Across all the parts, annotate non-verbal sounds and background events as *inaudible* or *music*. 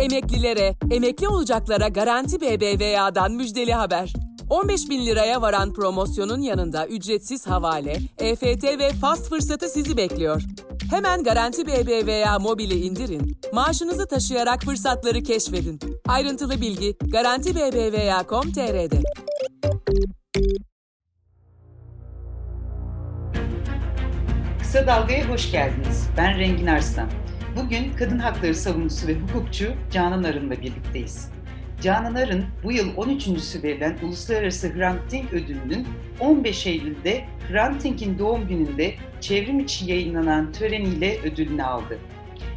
Emeklilere, emekli olacaklara Garanti BBVA'dan müjdeli haber. 15 bin liraya varan promosyonun yanında ücretsiz havale, EFT ve fast fırsatı sizi bekliyor. Hemen Garanti BBVA mobili indirin, maaşınızı taşıyarak fırsatları keşfedin. Ayrıntılı bilgi Garanti BBVA.com.tr'de. Kısa Dalga'ya hoş geldiniz. Ben Rengin Arslan. Bugün kadın hakları savunucusu ve hukukçu Canan Arın'la birlikteyiz. Canan Arın bu yıl 13.sü verilen Uluslararası Hrant Dink Ödülü'nün 15 Eylül'de Hrant Dink'in doğum gününde çevrim içi yayınlanan töreniyle ödülünü aldı.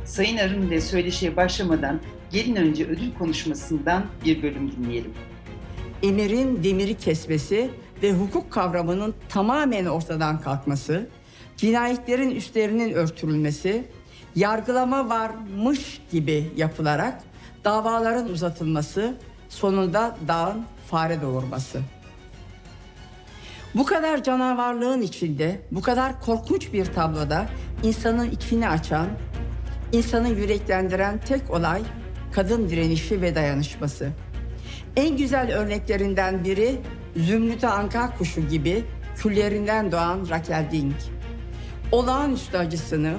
Sayın Arın ile söyleşiye başlamadan gelin önce ödül konuşmasından bir bölüm dinleyelim. Emirin demiri kesmesi ve hukuk kavramının tamamen ortadan kalkması, cinayetlerin üstlerinin örtülmesi, yargılama varmış gibi yapılarak davaların uzatılması, sonunda dağın fare doğurması. Bu kadar canavarlığın içinde, bu kadar korkunç bir tabloda insanın içini açan, insanı yüreklendiren tek olay kadın direnişi ve dayanışması. En güzel örneklerinden biri Zümrüt Anka kuşu gibi küllerinden doğan Raquel Dink. Olağanüstü acısını,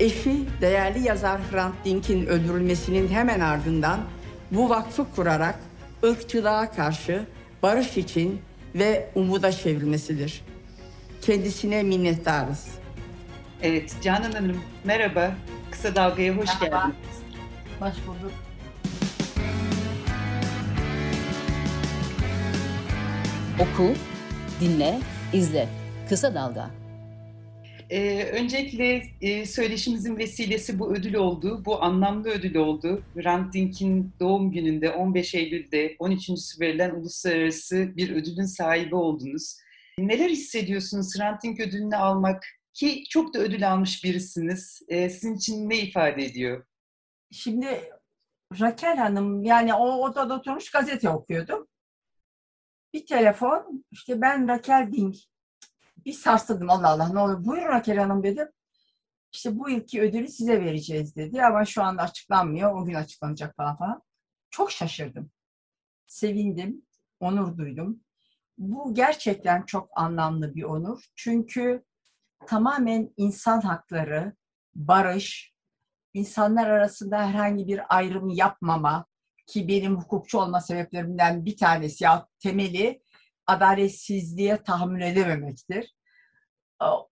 eşi değerli yazar Hrant Dink'in öldürülmesinin hemen ardından bu vakfı kurarak ırkçılığa karşı barış için ve umuda çevrilmesidir. Kendisine minnettarız. Evet, Canan Hanım merhaba. Kısa Dalga'ya hoş merhaba. geldiniz. Hoş bulduk. Oku, dinle, izle. Kısa Dalga. Ee, öncelikle e, söyleşimizin vesilesi bu ödül oldu. Bu anlamlı ödül oldu. Hrant Dink'in doğum gününde 15 Eylül'de 13. verilen uluslararası bir ödülün sahibi oldunuz. Neler hissediyorsunuz Hrant Dink ödülünü almak? Ki çok da ödül almış birisiniz. Ee, sizin için ne ifade ediyor? Şimdi Raquel Hanım yani o odada oturmuş gazete okuyordum. Bir telefon işte ben Raquel Dink bir sarsıldım Allah Allah ne oluyor. Buyurun Raquel Hanım dedim. İşte bu yılki ödülü size vereceğiz dedi ama şu anda açıklanmıyor. O gün açıklanacak falan falan. Çok şaşırdım. Sevindim. Onur duydum. Bu gerçekten çok anlamlı bir onur. Çünkü tamamen insan hakları, barış, insanlar arasında herhangi bir ayrım yapmama ki benim hukukçu olma sebeplerimden bir tanesi ya temeli adaletsizliğe tahammül edememektir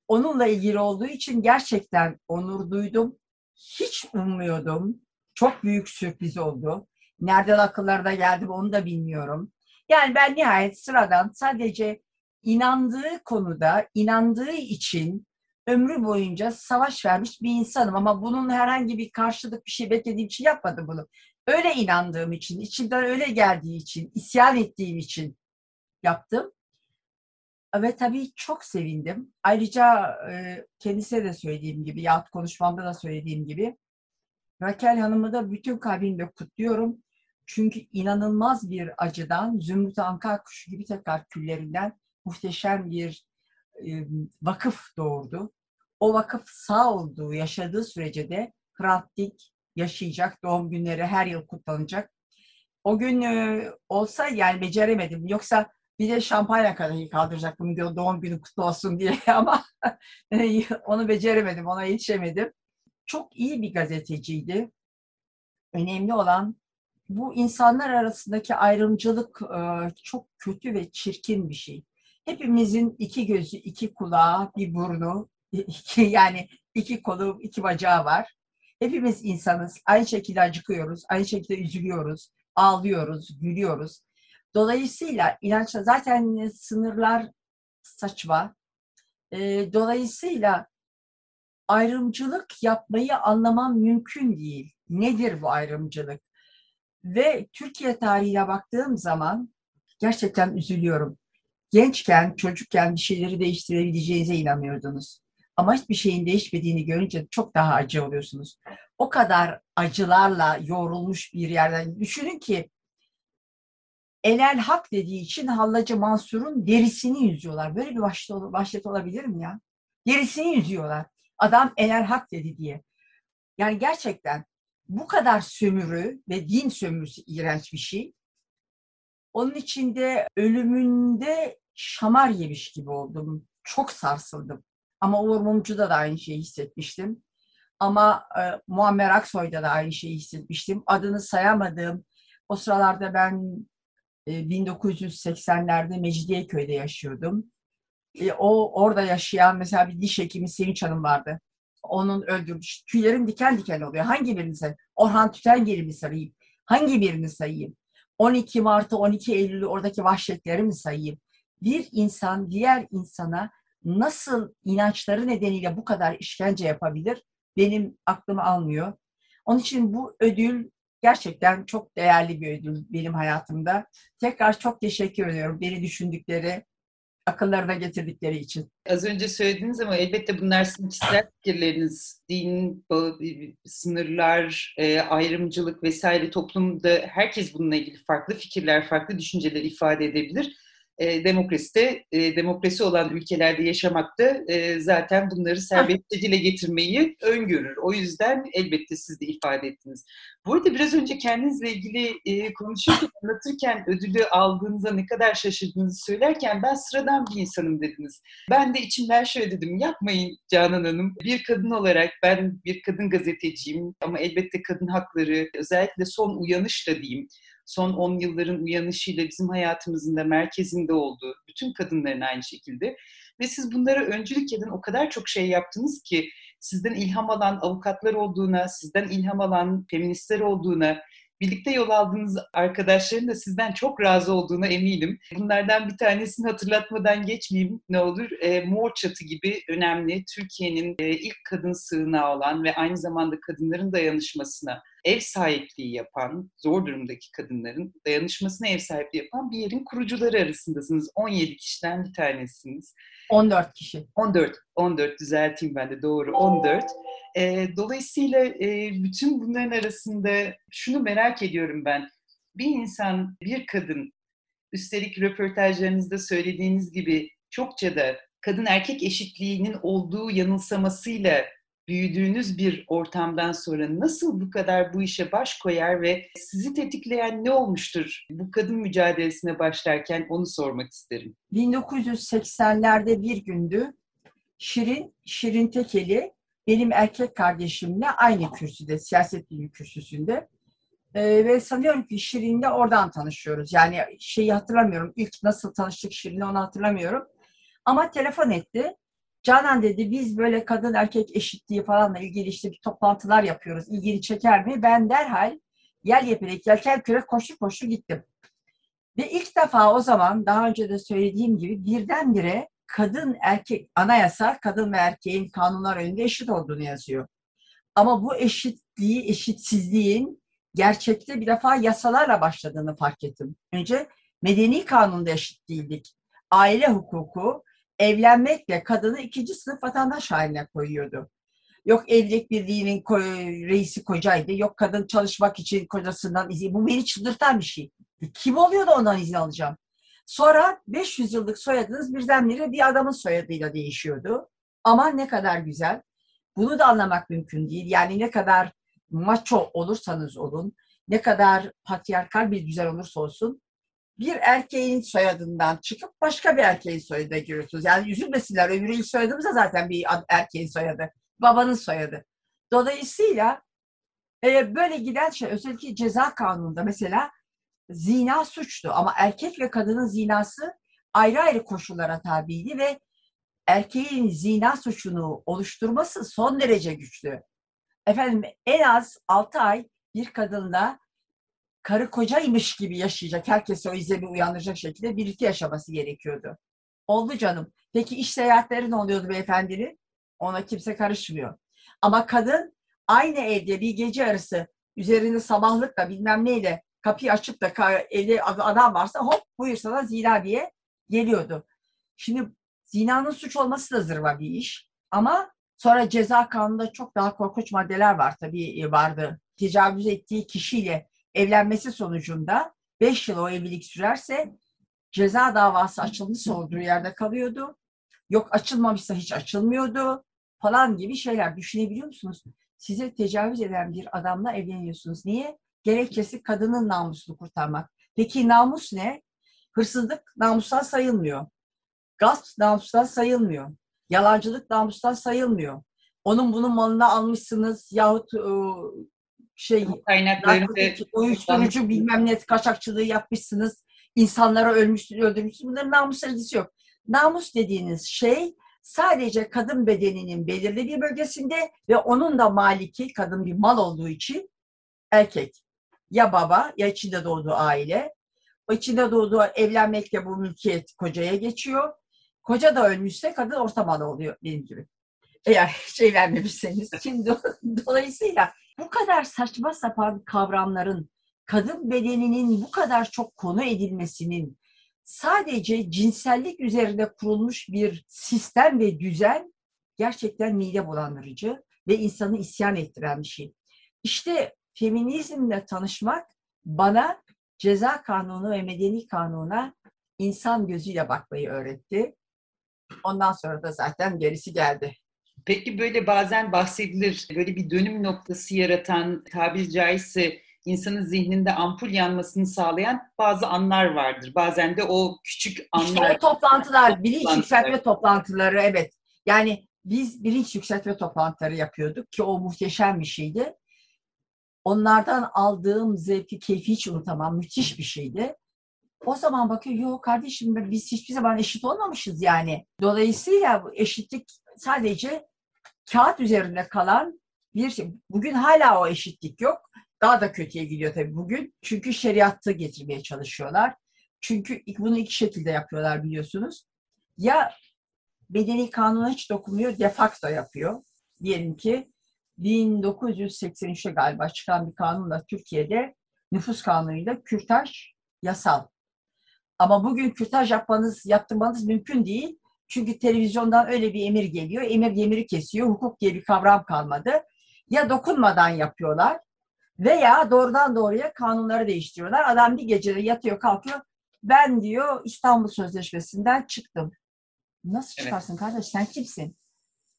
onunla ilgili olduğu için gerçekten onur duydum. Hiç ummuyordum. Çok büyük sürpriz oldu. Nereden akıllarda geldi onu da bilmiyorum. Yani ben nihayet sıradan sadece inandığı konuda, inandığı için ömrü boyunca savaş vermiş bir insanım. Ama bunun herhangi bir karşılık bir şey beklediğim için yapmadım bunu. Öyle inandığım için, içimden öyle geldiği için, isyan ettiğim için yaptım. Ve tabii çok sevindim. Ayrıca e, kendisine de söylediğim gibi, yahut konuşmamda da söylediğim gibi, Raquel Hanım'ı da bütün kalbimle kutluyorum. Çünkü inanılmaz bir acıdan, Zümrüt Anka kuşu gibi tekrar küllerinden muhteşem bir e, vakıf doğurdu. O vakıf sağ olduğu, yaşadığı sürece de Hrant yaşayacak, doğum günleri her yıl kutlanacak. O gün e, olsa yani beceremedim. Yoksa bir de şampanya kadehi kaldıracaktım diyor doğum günü kutlu olsun diye *laughs* ama *laughs* onu beceremedim, ona yetişemedim. Çok iyi bir gazeteciydi. Önemli olan bu insanlar arasındaki ayrımcılık e, çok kötü ve çirkin bir şey. Hepimizin iki gözü, iki kulağı, bir burnu, *laughs* iki, yani iki kolu, iki bacağı var. Hepimiz insanız. Aynı şekilde acıkıyoruz, aynı şekilde üzülüyoruz, ağlıyoruz, gülüyoruz. Dolayısıyla inançla zaten sınırlar saçma. E, dolayısıyla ayrımcılık yapmayı anlamam mümkün değil. Nedir bu ayrımcılık? Ve Türkiye tarihine baktığım zaman gerçekten üzülüyorum. Gençken, çocukken bir şeyleri değiştirebileceğinize inanıyordunuz. Ama hiçbir şeyin değişmediğini görünce çok daha acı oluyorsunuz. O kadar acılarla yoğrulmuş bir yerden düşünün ki Enel Hak dediği için Hallacı Mansur'un derisini yüzüyorlar. Böyle bir vahşet, vahşet olabilir mi ya? Derisini yüzüyorlar. Adam Enel Hak dedi diye. Yani gerçekten bu kadar sömürü ve din sömürüsü iğrenç bir şey. Onun içinde ölümünde şamar yemiş gibi oldum. Çok sarsıldım. Ama Uğur Mumcu'da da aynı şeyi hissetmiştim. Ama e, Muammer Aksoy'da da aynı şeyi hissetmiştim. Adını sayamadığım, o sıralarda ben 1980'lerde Mecidiyeköy'de yaşıyordum. E, o orada yaşayan mesela bir diş hekimi Sevinç Hanım vardı. Onun öldürmüş. Tüylerim diken diken oluyor. Hangi birini sayayım? Orhan Tütengil'i mi sayayım? Hangi birini sayayım? 12 Mart'ı, 12 Eylül'ü oradaki vahşetleri mi sayayım? Bir insan diğer insana nasıl inançları nedeniyle bu kadar işkence yapabilir? Benim aklımı almıyor. Onun için bu ödül gerçekten çok değerli bir ödül benim hayatımda. Tekrar çok teşekkür ediyorum beni düşündükleri, akıllarına getirdikleri için. Az önce söylediğiniz ama elbette bunlar sizin kişisel fikirleriniz. Din, sınırlar, e, ayrımcılık vesaire toplumda herkes bununla ilgili farklı fikirler, farklı düşünceler ifade edebilir e, demokraside, e, demokrasi olan ülkelerde yaşamakta e, zaten bunları serbestçe dile getirmeyi öngörür. O yüzden elbette siz de ifade ettiniz. Bu arada biraz önce kendinizle ilgili e, konuşurken, anlatırken ödülü aldığınızda ne kadar şaşırdığınızı söylerken ben sıradan bir insanım dediniz. Ben de içimden şöyle dedim, yapmayın Canan Hanım. Bir kadın olarak ben bir kadın gazeteciyim ama elbette kadın hakları, özellikle son uyanış da diyeyim, son 10 yılların uyanışıyla bizim hayatımızın da merkezinde olduğu, bütün kadınların aynı şekilde. Ve siz bunlara öncülük edin o kadar çok şey yaptınız ki sizden ilham alan avukatlar olduğuna, sizden ilham alan feministler olduğuna, birlikte yol aldığınız arkadaşların da sizden çok razı olduğuna eminim. Bunlardan bir tanesini hatırlatmadan geçmeyeyim ne olur. E, Mor Çatı gibi önemli Türkiye'nin e, ilk kadın sığınağı olan ve aynı zamanda kadınların dayanışmasına ev sahipliği yapan, zor durumdaki kadınların dayanışmasına ev sahipliği yapan bir yerin kurucuları arasındasınız. 17 kişiden bir tanesiniz. 14 kişi. 14, 14 düzelteyim ben de doğru 14. E, dolayısıyla e, bütün bunların arasında şunu merak ediyorum ben. Bir insan, bir kadın, üstelik röportajlarınızda söylediğiniz gibi çokça da kadın erkek eşitliğinin olduğu yanılsamasıyla büyüdüğünüz bir ortamdan sonra nasıl bu kadar bu işe baş koyar ve sizi tetikleyen ne olmuştur bu kadın mücadelesine başlarken onu sormak isterim. 1980'lerde bir gündü. Şirin, Şirin Tekeli benim erkek kardeşimle aynı kürsüde, siyaset bilimi kürsüsünde. Ee, ve sanıyorum ki Şirin'le oradan tanışıyoruz. Yani şeyi hatırlamıyorum. İlk nasıl tanıştık Şirin'le onu hatırlamıyorum. Ama telefon etti. Canan dedi biz böyle kadın erkek eşitliği falanla ilgili işte bir toplantılar yapıyoruz. İlgini çeker mi? Ben derhal yel yepelek yelken kürek koşu koşu gittim. Ve ilk defa o zaman daha önce de söylediğim gibi birdenbire kadın erkek anayasa kadın ve erkeğin kanunlar önünde eşit olduğunu yazıyor. Ama bu eşitliği, eşitsizliğin gerçekte bir defa yasalarla başladığını fark ettim. Önce medeni kanunda eşit değildik. Aile hukuku evlenmekle kadını ikinci sınıf vatandaş haline koyuyordu. Yok evlilik birliğinin ko- reisi kocaydı. Yok kadın çalışmak için kocasından izin. Bu beni çıldırtan bir şey. Kim oluyor da ondan izin alacağım? Sonra 500 yıllık soyadınız birdenbire bir adamın soyadıyla değişiyordu. Ama ne kadar güzel. Bunu da anlamak mümkün değil. Yani ne kadar maço olursanız olun, ne kadar patriarkal bir düzen olursa olsun, bir erkeğin soyadından çıkıp başka bir erkeğin soyadına giriyorsunuz. Yani üzülmesinler, öbürü soyadımız da zaten bir erkeğin soyadı, babanın soyadı. Dolayısıyla e, böyle giden şey, özellikle ceza kanununda mesela zina suçtu ama erkek ve kadının zinası ayrı ayrı koşullara tabiydi ve erkeğin zina suçunu oluşturması son derece güçlü. Efendim en az 6 ay bir kadınla karı kocaymış gibi yaşayacak, herkese o izlemi uyandıracak şekilde birlikte yaşaması gerekiyordu. Oldu canım. Peki iş seyahatleri ne oluyordu beyefendinin? Ona kimse karışmıyor. Ama kadın aynı evde bir gece arası üzerinde sabahlıkla bilmem neyle kapıyı açıp da evde adam varsa hop buyur sana zina diye geliyordu. Şimdi zinanın suç olması da zırva bir iş. Ama sonra ceza kanununda çok daha korkunç maddeler var tabii e, vardı. Tecavüz ettiği kişiyle evlenmesi sonucunda 5 yıl o evlilik sürerse ceza davası açılmışsa olduğu yerde kalıyordu. Yok açılmamışsa hiç açılmıyordu falan gibi şeyler düşünebiliyor musunuz? size tecavüz eden bir adamla evleniyorsunuz. Niye? Gerekçesi kadının namusunu kurtarmak. Peki namus ne? Hırsızlık namustan sayılmıyor. Gasp namustan sayılmıyor. Yalancılık namustan sayılmıyor. Onun bunun malını almışsınız yahut e, şey Kaynaklarını narkotik, uyuşturucu bilmem ne kaçakçılığı yapmışsınız. insanlara ölmüşsünüz, öldürmüşsünüz. Bunların namusla ilgisi yok. Namus dediğiniz şey sadece kadın bedeninin belirli bir bölgesinde ve onun da maliki kadın bir mal olduğu için erkek. Ya baba ya içinde doğduğu aile. O içinde doğduğu evlenmekle bu mülkiyet kocaya geçiyor. Koca da ölmüşse kadın orta mal oluyor benim gibi. Eğer *laughs* hiç evlenmemişseniz. Şimdi do- dolayısıyla bu kadar saçma sapan kavramların kadın bedeninin bu kadar çok konu edilmesinin sadece cinsellik üzerine kurulmuş bir sistem ve düzen gerçekten mide bulandırıcı ve insanı isyan ettiren bir şey. İşte feminizmle tanışmak bana ceza kanunu ve medeni kanuna insan gözüyle bakmayı öğretti. Ondan sonra da zaten gerisi geldi. Peki böyle bazen bahsedilir, böyle bir dönüm noktası yaratan, tabiri caizse insanın zihninde ampul yanmasını sağlayan bazı anlar vardır. Bazen de o küçük İşte anlar. o toplantılar, bilinç Toplantılar. yükseltme toplantıları evet. Yani biz bilinç yükseltme toplantıları yapıyorduk ki o muhteşem bir şeydi. Onlardan aldığım zevki, keyfi hiç unutamam. Müthiş bir şeydi. O zaman bakıyor, yok kardeşim biz hiçbir zaman eşit olmamışız yani. Dolayısıyla bu eşitlik sadece kağıt üzerinde kalan bir şey. Bugün hala o eşitlik yok. Daha da kötüye gidiyor tabii bugün. Çünkü şeriatı getirmeye çalışıyorlar. Çünkü bunu iki şekilde yapıyorlar biliyorsunuz. Ya bedeni kanuna hiç dokunmuyor, de facto yapıyor. Diyelim ki 1983'te galiba çıkan bir kanunla Türkiye'de nüfus kanunuyla kürtaj yasal. Ama bugün kürtaj yapmanız, yaptırmanız mümkün değil. Çünkü televizyondan öyle bir emir geliyor. Emir emiri kesiyor. Hukuk diye bir kavram kalmadı. Ya dokunmadan yapıyorlar veya doğrudan doğruya kanunları değiştiriyorlar. Adam bir gecede yatıyor kalkıyor. Ben diyor İstanbul Sözleşmesi'nden çıktım. Nasıl Evet. çıkarsın kardeş sen kimsin?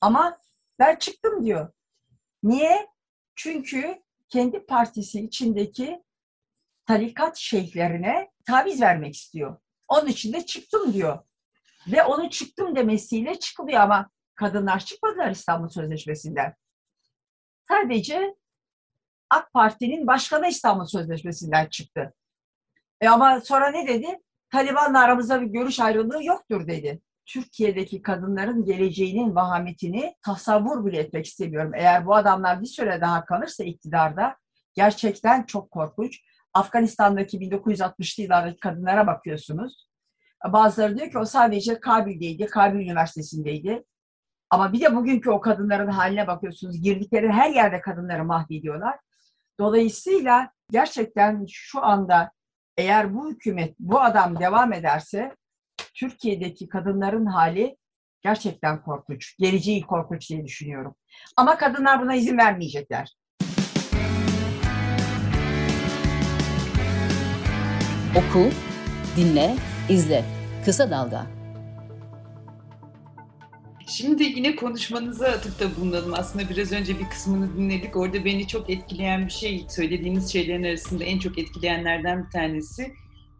Ama ben çıktım diyor. Niye? Çünkü kendi partisi içindeki tarikat şeyhlerine taviz vermek istiyor. Onun için de çıktım diyor. Ve onun çıktım demesiyle çıkılıyor ama kadınlar çıkmadılar İstanbul Sözleşmesi'nden. Sadece AK Parti'nin başkanı İstanbul Sözleşmesi'nden çıktı. E ama sonra ne dedi? Taliban'la aramızda bir görüş ayrılığı yoktur dedi. Türkiye'deki kadınların geleceğinin vahametini tasavvur bile etmek istemiyorum. Eğer bu adamlar bir süre daha kalırsa iktidarda gerçekten çok korkunç. Afganistan'daki 1960'lı yıllardaki kadınlara bakıyorsunuz. Bazıları diyor ki o sadece Kabil'deydi, Kabil Üniversitesi'ndeydi. Ama bir de bugünkü o kadınların haline bakıyorsunuz. Girdikleri her yerde kadınları mahvediyorlar. Dolayısıyla gerçekten şu anda eğer bu hükümet, bu adam devam ederse Türkiye'deki kadınların hali gerçekten korkunç. Geleceği korkunç diye düşünüyorum. Ama kadınlar buna izin vermeyecekler. Oku, dinle, izle. Kısa Dalga. Şimdi yine konuşmanıza atıfta bulunalım. Aslında biraz önce bir kısmını dinledik. Orada beni çok etkileyen bir şey, söylediğiniz şeylerin arasında en çok etkileyenlerden bir tanesi.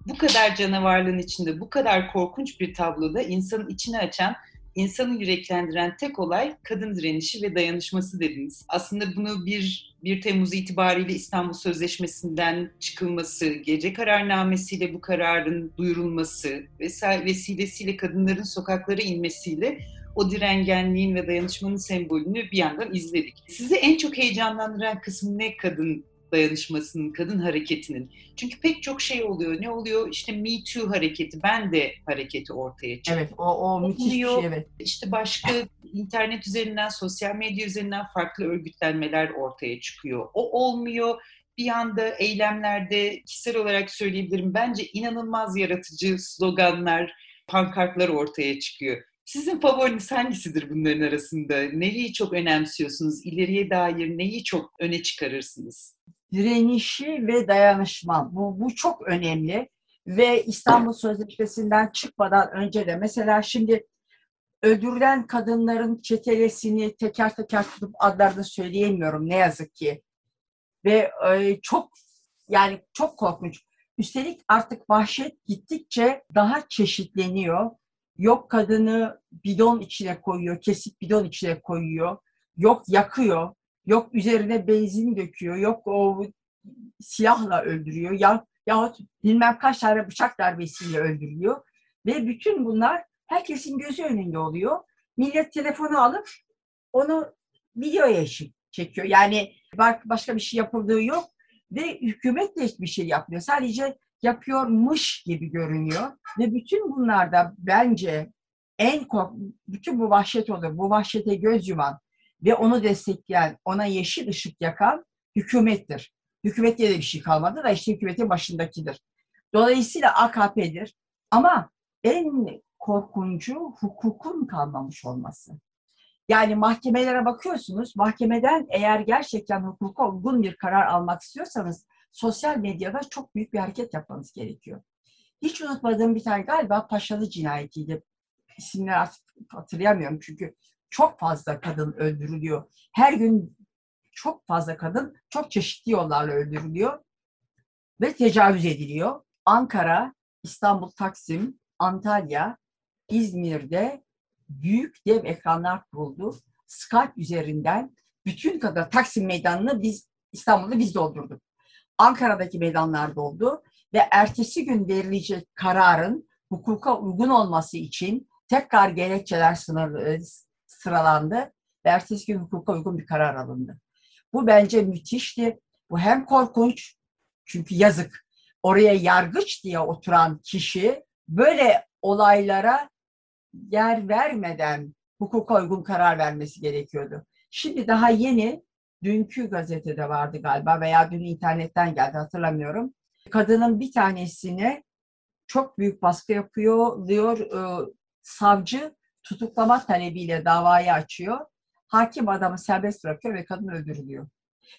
Bu kadar canavarlığın içinde, bu kadar korkunç bir tabloda insanın içini açan, insanı yüreklendiren tek olay kadın direnişi ve dayanışması dediniz. Aslında bunu bir 1 Temmuz itibariyle İstanbul Sözleşmesi'nden çıkılması, gece kararnamesiyle bu kararın duyurulması vesaire vesilesiyle kadınların sokaklara inmesiyle o direngenliğin ve dayanışmanın sembolünü bir yandan izledik. Sizi en çok heyecanlandıran kısmı ne kadın dayanışmasının, kadın hareketinin? Çünkü pek çok şey oluyor. Ne oluyor? İşte Me Too hareketi, ben de hareketi ortaya çıktı. Evet, o, o müthiş bir şey. Evet. İşte başka *laughs* internet üzerinden, sosyal medya üzerinden farklı örgütlenmeler ortaya çıkıyor. O olmuyor. Bir anda eylemlerde kişisel olarak söyleyebilirim. Bence inanılmaz yaratıcı sloganlar, pankartlar ortaya çıkıyor. Sizin favoriniz hangisidir bunların arasında? Neyi çok önemsiyorsunuz? İleriye dair neyi çok öne çıkarırsınız? Direnişi ve dayanışma. Bu, bu çok önemli. Ve İstanbul Sözleşmesi'nden çıkmadan önce de mesela şimdi öldürülen kadınların çetelesini teker teker tutup adlarını söyleyemiyorum ne yazık ki. Ve e, çok yani çok korkunç. Üstelik artık vahşet gittikçe daha çeşitleniyor. Yok kadını bidon içine koyuyor, kesip bidon içine koyuyor. Yok yakıyor, yok üzerine benzin döküyor, yok o silahla öldürüyor. Ya, yahut bilmem kaç tane bıçak darbesiyle öldürüyor. Ve bütün bunlar herkesin gözü önünde oluyor. Millet telefonu alıp onu videoya çekiyor. Yani başka bir şey yapıldığı yok ve hükümet de hiçbir şey yapmıyor. Sadece yapıyormuş gibi görünüyor. Ve bütün bunlarda bence en kork bütün bu vahşet olur. Bu vahşete göz yuman ve onu destekleyen, ona yeşil ışık yakan hükümettir. Hükümette de bir şey kalmadı da işte hükümetin başındakidir. Dolayısıyla AKP'dir. Ama en korkuncu hukukun kalmamış olması. Yani mahkemelere bakıyorsunuz, mahkemeden eğer gerçekten hukuka uygun bir karar almak istiyorsanız sosyal medyada çok büyük bir hareket yapmanız gerekiyor. Hiç unutmadığım bir tane galiba Paşalı cinayetiydi. İsimleri hatırlayamıyorum çünkü çok fazla kadın öldürülüyor. Her gün çok fazla kadın çok çeşitli yollarla öldürülüyor ve tecavüz ediliyor. Ankara, İstanbul, Taksim, Antalya, İzmir'de büyük dev ekranlar kuruldu. Skype üzerinden bütün kadar Taksim Meydanı'nı biz İstanbul'da biz doldurduk. Ankara'daki meydanlar doldu ve ertesi gün verilecek kararın hukuka uygun olması için tekrar gerekçeler sınır, sıralandı ve ertesi gün hukuka uygun bir karar alındı. Bu bence müthişti. Bu hem korkunç çünkü yazık. Oraya yargıç diye oturan kişi böyle olaylara yer vermeden hukuka uygun karar vermesi gerekiyordu. Şimdi daha yeni dünkü gazetede vardı galiba veya dün internetten geldi hatırlamıyorum. Kadının bir tanesine çok büyük baskı yapıyor diyor e, savcı tutuklama talebiyle davayı açıyor. Hakim adamı serbest bırakıyor ve kadın öldürülüyor.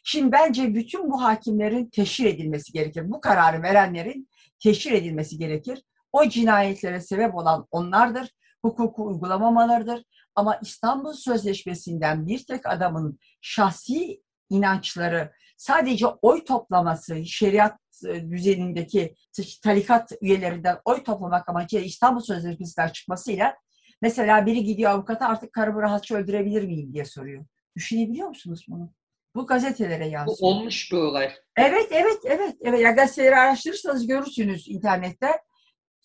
Şimdi bence bütün bu hakimlerin teşhir edilmesi gerekir. Bu kararı verenlerin teşhir edilmesi gerekir. O cinayetlere sebep olan onlardır. Hukuku uygulamamalarıdır. Ama İstanbul Sözleşmesi'nden bir tek adamın şahsi inançları sadece oy toplaması, şeriat e, düzenindeki tarikat üyelerinden oy toplamak amacıyla İstanbul Sözleşmesi'nden çıkmasıyla mesela biri gidiyor avukata artık karımı rahatça öldürebilir miyim diye soruyor. Düşünebiliyor musunuz bunu? Bu gazetelere yansıyor. Bu olmuş bir olay. Evet, evet, evet. evet. Ya gazeteleri araştırırsanız görürsünüz internette.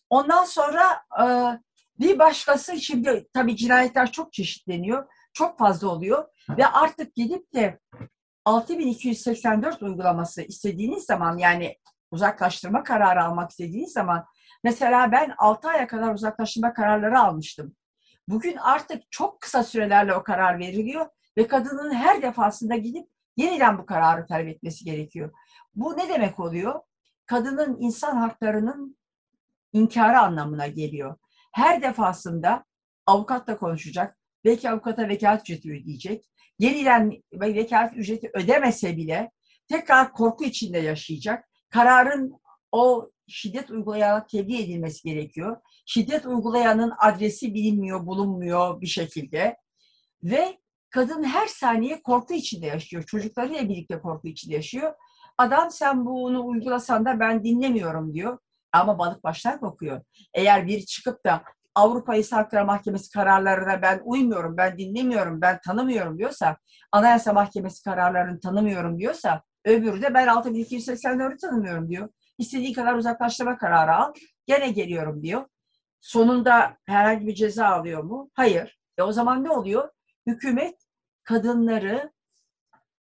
Ondan sonra e, bir başkası, şimdi tabii cinayetler çok çeşitleniyor. Çok fazla oluyor. Ve artık gidip de 6284 uygulaması istediğiniz zaman yani uzaklaştırma kararı almak istediğiniz zaman mesela ben 6 aya kadar uzaklaştırma kararları almıştım. Bugün artık çok kısa sürelerle o karar veriliyor ve kadının her defasında gidip yeniden bu kararı talep etmesi gerekiyor. Bu ne demek oluyor? Kadının insan haklarının inkarı anlamına geliyor. Her defasında avukatla konuşacak, belki avukata vekalet ücreti ödeyecek, yeniden vekalet ücreti ödemese bile tekrar korku içinde yaşayacak. Kararın o şiddet uygulayana tebliğ edilmesi gerekiyor. Şiddet uygulayanın adresi bilinmiyor, bulunmuyor bir şekilde. Ve kadın her saniye korku içinde yaşıyor. Çocuklarıyla birlikte korku içinde yaşıyor. Adam sen bunu uygulasan da ben dinlemiyorum diyor. Ama balık başlar kokuyor. Eğer biri çıkıp da Avrupa İnsan Hakları Mahkemesi kararlarına ben uymuyorum, ben dinlemiyorum, ben tanımıyorum diyorsa, Anayasa Mahkemesi kararlarını tanımıyorum diyorsa, öbürü de ben 6284'ü tanımıyorum diyor. İstediği kadar uzaklaştırma kararı al, gene geliyorum diyor. Sonunda herhangi bir ceza alıyor mu? Hayır. E o zaman ne oluyor? Hükümet kadınları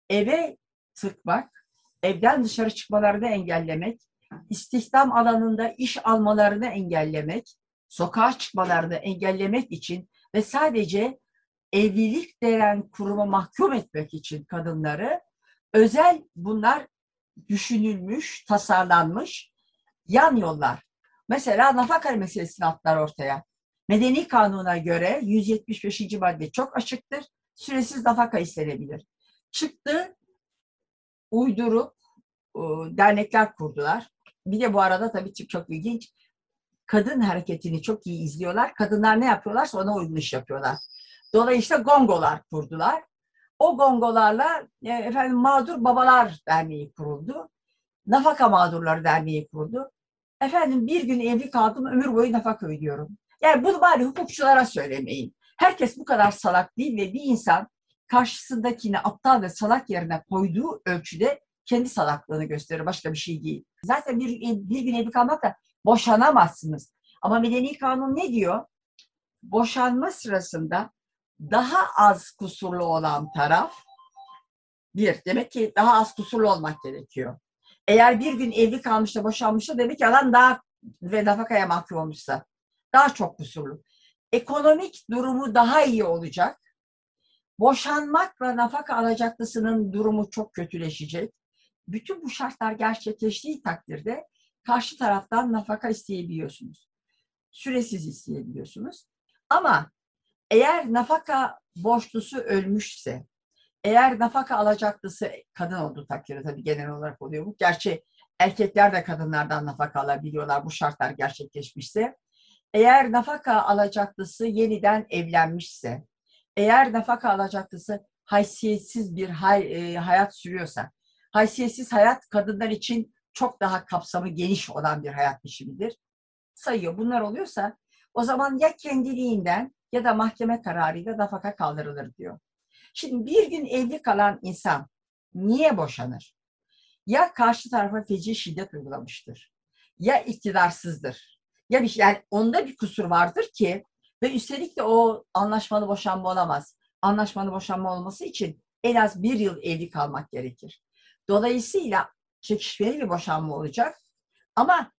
eve tıkmak, evden dışarı çıkmalarını engellemek, istihdam alanında iş almalarını engellemek, sokağa çıkmalarını engellemek için ve sadece evlilik denen kuruma mahkum etmek için kadınları özel bunlar düşünülmüş, tasarlanmış yan yollar. Mesela nafaka meselesini atlar ortaya. Medeni kanuna göre 175. madde çok açıktır. Süresiz nafaka istenebilir. Çıktı, uydurup dernekler kurdular. Bir de bu arada tabii çok ilginç kadın hareketini çok iyi izliyorlar. Kadınlar ne yapıyorlarsa ona uygun iş yapıyorlar. Dolayısıyla gongolar kurdular. O gongolarla e, efendim Mağdur Babalar Derneği kuruldu. Nafaka Mağdurları Derneği kuruldu. Efendim bir gün evli kaldım ömür boyu nafaka ödüyorum. Yani bunu bari hukukçulara söylemeyin. Herkes bu kadar salak değil ve bir insan karşısındakini aptal ve salak yerine koyduğu ölçüde kendi salaklığını gösterir. Başka bir şey değil. Zaten bir, bir gün evli kalmakla boşanamazsınız. Ama medeni kanun ne diyor? Boşanma sırasında daha az kusurlu olan taraf bir. Demek ki daha az kusurlu olmak gerekiyor. Eğer bir gün evli kalmış da boşanmış da demek ki adam daha ve nafakaya mahkum olmuşsa daha çok kusurlu. Ekonomik durumu daha iyi olacak. Boşanmakla nafaka alacaklısının durumu çok kötüleşecek. Bütün bu şartlar gerçekleştiği takdirde karşı taraftan nafaka isteyebiliyorsunuz. Süresiz isteyebiliyorsunuz. Ama eğer nafaka borçlusu ölmüşse, eğer nafaka alacaklısı kadın olduğu takdirde tabii genel olarak oluyor bu. Gerçi erkekler de kadınlardan nafaka alabiliyorlar bu şartlar gerçekleşmişse. Eğer nafaka alacaklısı yeniden evlenmişse, eğer nafaka alacaklısı haysiyetsiz bir hay, e, hayat sürüyorsa, haysiyetsiz hayat kadınlar için çok daha kapsamı geniş olan bir hayat biçimidir. Sayıyor. Bunlar oluyorsa o zaman ya kendiliğinden ya da mahkeme kararıyla nafaka kaldırılır diyor. Şimdi bir gün evli kalan insan niye boşanır? Ya karşı tarafa feci şiddet uygulamıştır. Ya iktidarsızdır. Ya bir şey, yani onda bir kusur vardır ki ve üstelik de o anlaşmalı boşanma olamaz. Anlaşmalı boşanma olması için en az bir yıl evli kalmak gerekir. Dolayısıyla çekişmeli bir boşanma olacak. Ama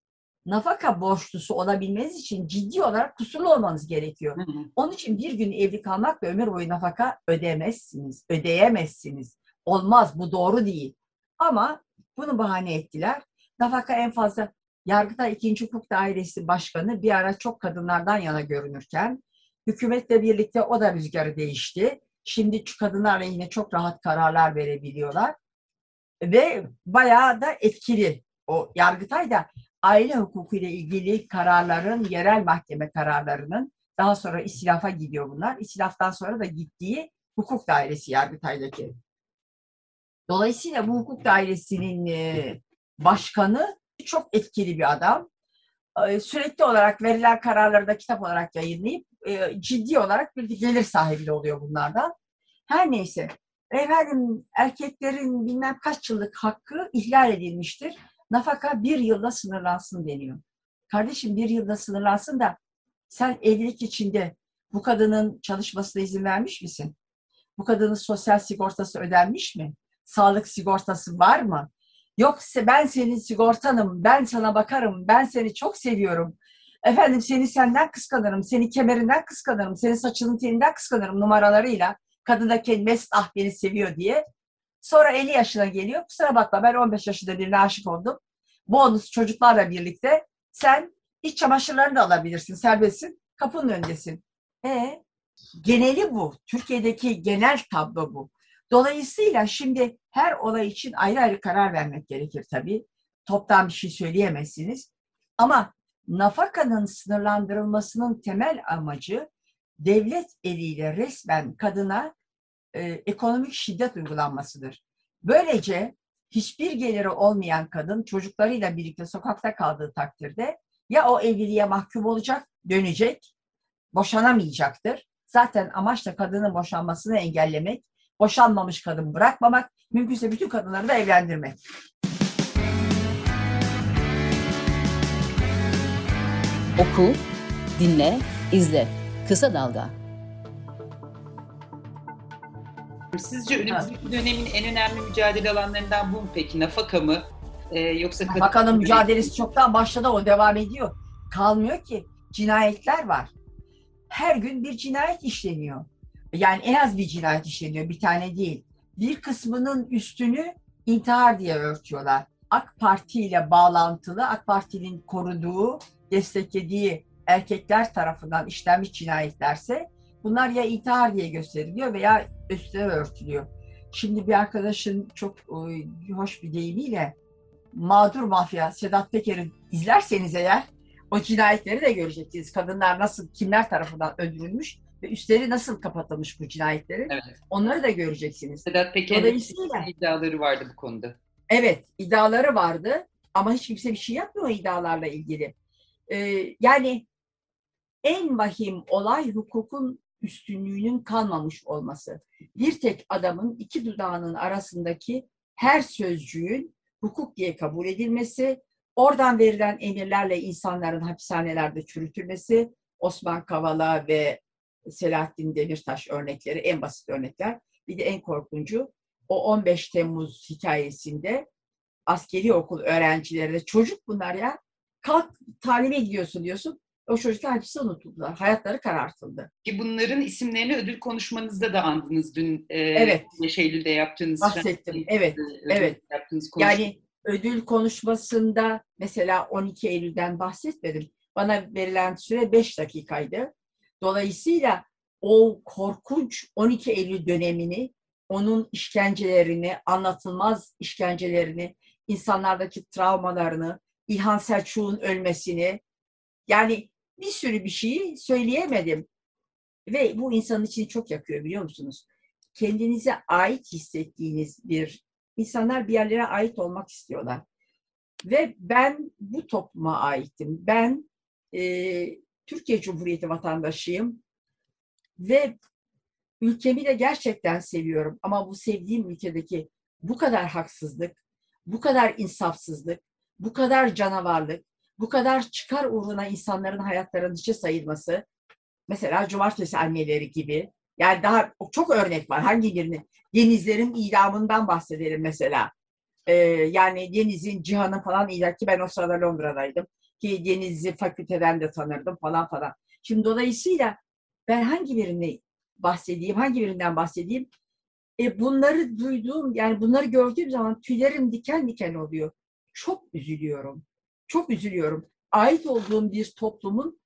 nafaka borçlusu olabilmeniz için ciddi olarak kusurlu olmanız gerekiyor. Hı hı. Onun için bir gün evli kalmak ve ömür boyu nafaka ödemezsiniz, ödeyemezsiniz. Olmaz, bu doğru değil. Ama bunu bahane ettiler. Nafaka en fazla Yargıtay 2. Hukuk Dairesi Başkanı bir ara çok kadınlardan yana görünürken hükümetle birlikte o da rüzgarı değişti. Şimdi kadınlar aleyhine çok rahat kararlar verebiliyorlar. Ve bayağı da etkili. O Yargıtay da aile hukuku ile ilgili kararların, yerel mahkeme kararlarının daha sonra istilafa gidiyor bunlar. İstilaftan sonra da gittiği hukuk dairesi Yargıtay'daki. Dolayısıyla bu hukuk dairesinin e, başkanı çok etkili bir adam. E, sürekli olarak verilen kararları da kitap olarak yayınlayıp e, ciddi olarak bir gelir sahibi oluyor bunlardan. Her neyse. Efendim erkeklerin bilmem kaç yıllık hakkı ihlal edilmiştir nafaka bir yılda sınırlansın deniyor. Kardeşim bir yılda sınırlansın da sen evlilik içinde bu kadının çalışmasına izin vermiş misin? Bu kadının sosyal sigortası ödenmiş mi? Sağlık sigortası var mı? Yoksa ben senin sigortanım, ben sana bakarım, ben seni çok seviyorum. Efendim seni senden kıskanırım, seni kemerinden kıskanırım, seni saçının telinden kıskanırım numaralarıyla. Kadın da kendine ah beni seviyor diye Sonra 50 yaşına geliyor. Kusura bakma ben 15 yaşında birine aşık oldum. Bonus çocuklarla birlikte sen iç çamaşırlarını da alabilirsin. Serbestsin. Kapının önündesin. E geneli bu. Türkiye'deki genel tablo bu. Dolayısıyla şimdi her olay için ayrı ayrı karar vermek gerekir tabii. Toptan bir şey söyleyemezsiniz. Ama nafakanın sınırlandırılmasının temel amacı devlet eliyle resmen kadına e, ekonomik şiddet uygulanmasıdır. Böylece hiçbir geliri olmayan kadın çocuklarıyla birlikte sokakta kaldığı takdirde ya o evliliğe mahkum olacak, dönecek, boşanamayacaktır. Zaten amaç da kadının boşanmasını engellemek, boşanmamış kadın bırakmamak, mümkünse bütün kadınları da evlendirmek. Oku, dinle, izle. Kısa Dalga Sizce önümüzdeki dönemin en önemli mücadele alanlarından bu mu peki? Nafaka mı? Ee, yoksa Nafakanın mücadelesi çoktan başladı, o devam ediyor. Kalmıyor ki. Cinayetler var. Her gün bir cinayet işleniyor. Yani en az bir cinayet işleniyor, bir tane değil. Bir kısmının üstünü intihar diye örtüyorlar. AK Parti ile bağlantılı, AK Parti'nin koruduğu, desteklediği erkekler tarafından işlenmiş cinayetlerse bunlar ya intihar diye gösteriliyor veya üstüne örtülüyor. Şimdi bir arkadaşın çok hoş bir deyimiyle mağdur mafya Sedat Peker'i izlerseniz eğer O cinayetleri de göreceksiniz. Kadınlar nasıl, kimler tarafından öldürülmüş ve üstleri nasıl kapatılmış bu cinayetlerin. Evet. Onları da göreceksiniz. Sedat Peker'in Dolayısıyla- iddiaları vardı bu konuda. Evet, iddiaları vardı ama hiç kimse bir şey yapmıyor o iddialarla ilgili. Ee, yani en vahim olay hukukun üstünlüğünün kalmamış olması. Bir tek adamın iki dudağının arasındaki her sözcüğün hukuk diye kabul edilmesi, oradan verilen emirlerle insanların hapishanelerde çürütülmesi, Osman Kavala ve Selahattin Demirtaş örnekleri en basit örnekler. Bir de en korkuncu o 15 Temmuz hikayesinde askeri okul öğrencileri de çocuk bunlar ya kalk talime gidiyorsun diyorsun. O çocuklar hepsi unutuldular. Hayatları karartıldı. Ki bunların isimlerini ödül konuşmanızda da andınız dün. E, Evet. 5 Eylül'de yaptığınız Bahsettim. Evet. ödül evet. Yaptığınız konuşma. Yani ödül konuşmasında mesela 12 Eylül'den bahsetmedim. Bana verilen süre 5 dakikaydı. Dolayısıyla o korkunç 12 Eylül dönemini, onun işkencelerini, anlatılmaz işkencelerini, insanlardaki travmalarını, İlhan Selçuk'un ölmesini, yani bir sürü bir şeyi söyleyemedim. Ve bu insanın içini çok yakıyor biliyor musunuz? Kendinize ait hissettiğiniz bir İnsanlar bir yerlere ait olmak istiyorlar. Ve ben bu topluma aitim. Ben e, Türkiye Cumhuriyeti vatandaşıyım ve ülkemi de gerçekten seviyorum. Ama bu sevdiğim ülkedeki bu kadar haksızlık, bu kadar insafsızlık, bu kadar canavarlık, bu kadar çıkar uğruna insanların hayatlarının hiçe sayılması, mesela cumartesi anneleri gibi, yani daha çok örnek var. Hangi birini? Denizlerin idamından bahsedelim mesela. Ee, yani Deniz'in, Cihan'ın falan idamı ki ben o sırada Londra'daydım. Ki Deniz'i fakülteden de tanırdım falan falan. Şimdi dolayısıyla ben hangi birini bahsedeyim, hangi birinden bahsedeyim? E bunları duyduğum, yani bunları gördüğüm zaman tüylerim diken diken oluyor. Çok üzülüyorum. Çok üzülüyorum. Ait olduğum bir toplumun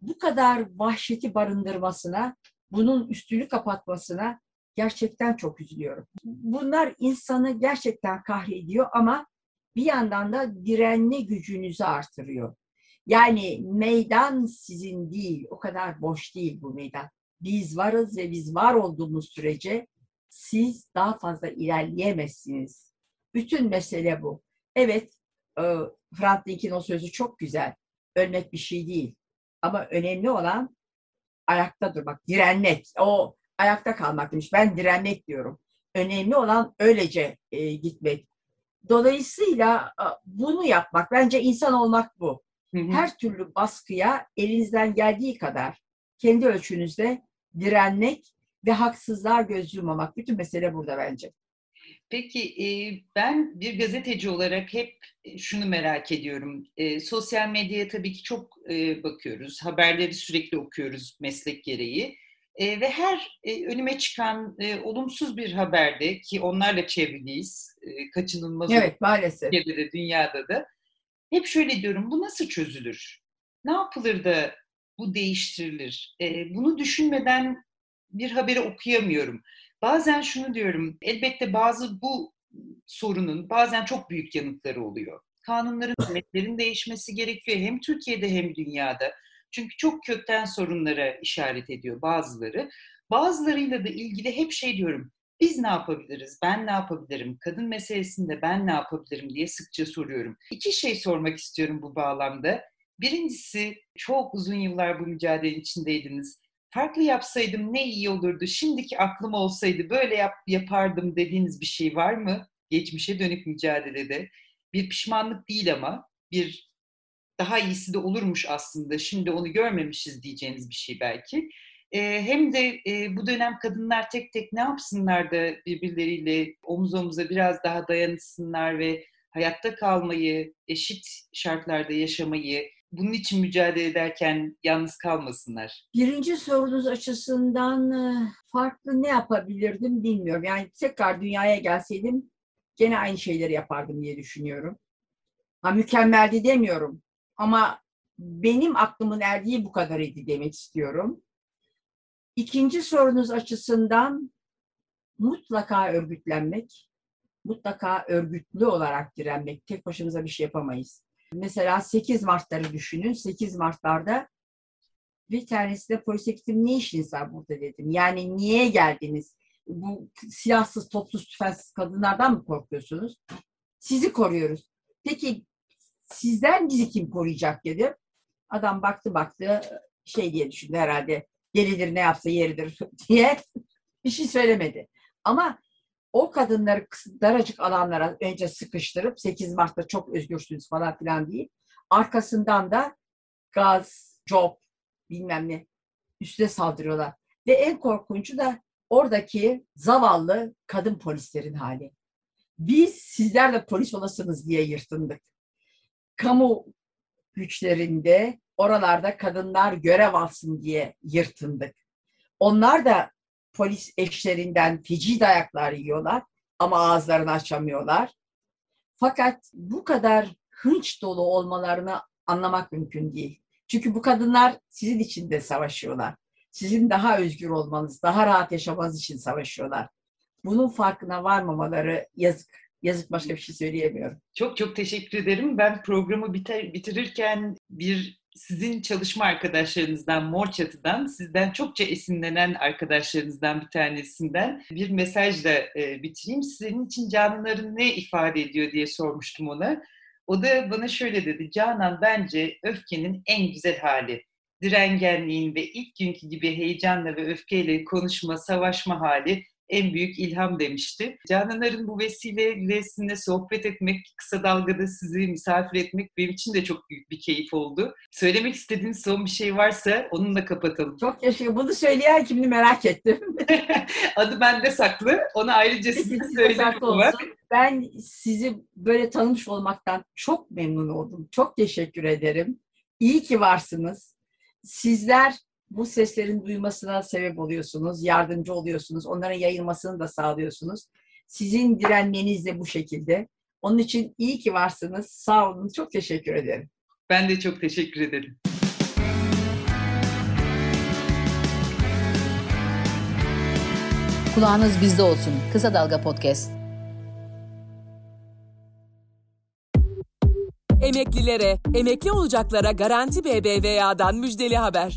bu kadar vahşeti barındırmasına, bunun üstünü kapatmasına gerçekten çok üzülüyorum. Bunlar insanı gerçekten kahrediyor ama bir yandan da direnme gücünüzü artırıyor. Yani meydan sizin değil, o kadar boş değil bu meydan. Biz varız ve biz var olduğumuz sürece siz daha fazla ilerleyemezsiniz. Bütün mesele bu. Evet, Frank Dink'in o sözü çok güzel. Ölmek bir şey değil. Ama önemli olan ayakta durmak, direnmek. O ayakta kalmak demiş. Ben direnmek diyorum. Önemli olan öylece e, gitmek. Dolayısıyla bunu yapmak, bence insan olmak bu. Hı hı. Her türlü baskıya elinizden geldiği kadar kendi ölçünüzde direnmek ve haksızlığa göz yummamak. Bütün mesele burada bence. Peki e, ben bir gazeteci olarak hep şunu merak ediyorum. E, sosyal medyaya tabii ki çok e, bakıyoruz. Haberleri sürekli okuyoruz meslek gereği. E, ve her e, önüme çıkan e, olumsuz bir haberde ki onlarla çevriliyiz, e, kaçınılmaz Evet maalesef. Türkiye'de de dünyada da hep şöyle diyorum bu nasıl çözülür? Ne yapılır da bu değiştirilir? E, bunu düşünmeden bir haberi okuyamıyorum. Bazen şunu diyorum, elbette bazı bu sorunun bazen çok büyük yanıtları oluyor. Kanunların, hükümetlerin değişmesi gerekiyor hem Türkiye'de hem dünyada. Çünkü çok kökten sorunlara işaret ediyor bazıları. Bazılarıyla da ilgili hep şey diyorum, biz ne yapabiliriz, ben ne yapabilirim, kadın meselesinde ben ne yapabilirim diye sıkça soruyorum. İki şey sormak istiyorum bu bağlamda. Birincisi, çok uzun yıllar bu mücadelenin içindeydiniz farklı yapsaydım ne iyi olurdu, şimdiki aklım olsaydı böyle yap, yapardım dediğiniz bir şey var mı? Geçmişe dönük mücadelede. Bir pişmanlık değil ama bir daha iyisi de olurmuş aslında. Şimdi onu görmemişiz diyeceğiniz bir şey belki. Ee, hem de e, bu dönem kadınlar tek tek ne yapsınlar da birbirleriyle omuz omuza biraz daha dayanışsınlar ve hayatta kalmayı, eşit şartlarda yaşamayı, bunun için mücadele ederken yalnız kalmasınlar? Birinci sorunuz açısından e, farklı ne yapabilirdim bilmiyorum. Yani tekrar dünyaya gelseydim gene aynı şeyleri yapardım diye düşünüyorum. Ha, mükemmeldi demiyorum ama benim aklımın erdiği bu kadar idi demek istiyorum. İkinci sorunuz açısından mutlaka örgütlenmek, mutlaka örgütlü olarak direnmek. Tek başımıza bir şey yapamayız. Mesela 8 Mart'ları düşünün. 8 Mart'larda bir tanesi de polise gittim. Ne işiniz var burada dedim. Yani niye geldiniz? Bu silahsız, topsuz, tüfeksiz kadınlardan mı korkuyorsunuz? Sizi koruyoruz. Peki sizden bizi kim koruyacak dedim. Adam baktı baktı şey diye düşündü herhalde. Gelidir ne yapsa yeridir *laughs* diye bir şey söylemedi. Ama o kadınları daracık alanlara önce sıkıştırıp 8 Mart'ta çok özgürsünüz falan filan değil. Arkasından da gaz, job, bilmem ne üstüne saldırıyorlar. Ve en korkuncu da oradaki zavallı kadın polislerin hali. Biz sizler de polis olasınız diye yırtındık. Kamu güçlerinde oralarda kadınlar görev alsın diye yırtındık. Onlar da polis eşlerinden feci dayaklar yiyorlar ama ağızlarını açamıyorlar. Fakat bu kadar hınç dolu olmalarını anlamak mümkün değil. Çünkü bu kadınlar sizin için de savaşıyorlar. Sizin daha özgür olmanız, daha rahat yaşamanız için savaşıyorlar. Bunun farkına varmamaları yazık. Yazık başka bir şey söyleyemiyorum. Çok çok teşekkür ederim. Ben programı biter, bitirirken bir sizin çalışma arkadaşlarınızdan, Mor Çatı'dan, sizden çokça esinlenen arkadaşlarınızdan bir tanesinden bir mesajla e, bitireyim. Senin için Cananların ne ifade ediyor diye sormuştum ona. O da bana şöyle dedi, Canan bence öfkenin en güzel hali. Direngenliğin ve ilk günkü gibi heyecanla ve öfkeyle konuşma, savaşma hali en büyük ilham demişti. Canan bu vesileyle sizinle sohbet etmek, kısa dalgada sizi misafir etmek benim için de çok büyük bir keyif oldu. Söylemek istediğiniz son bir şey varsa onunla kapatalım. Çok yaşıyor. Bunu söyleyen kimini merak ettim. *laughs* Adı bende saklı. Onu ayrıca size söyleyeyim. Ben sizi böyle tanımış olmaktan çok memnun oldum. Çok teşekkür ederim. İyi ki varsınız. Sizler bu seslerin duymasına sebep oluyorsunuz, yardımcı oluyorsunuz, onların yayılmasını da sağlıyorsunuz. Sizin direnmeniz de bu şekilde. Onun için iyi ki varsınız. Sağ olun. Çok teşekkür ederim. Ben de çok teşekkür ederim. Kulağınız bizde olsun. Kısa Dalga Podcast. Emeklilere, emekli olacaklara Garanti BBVA'dan müjdeli haber.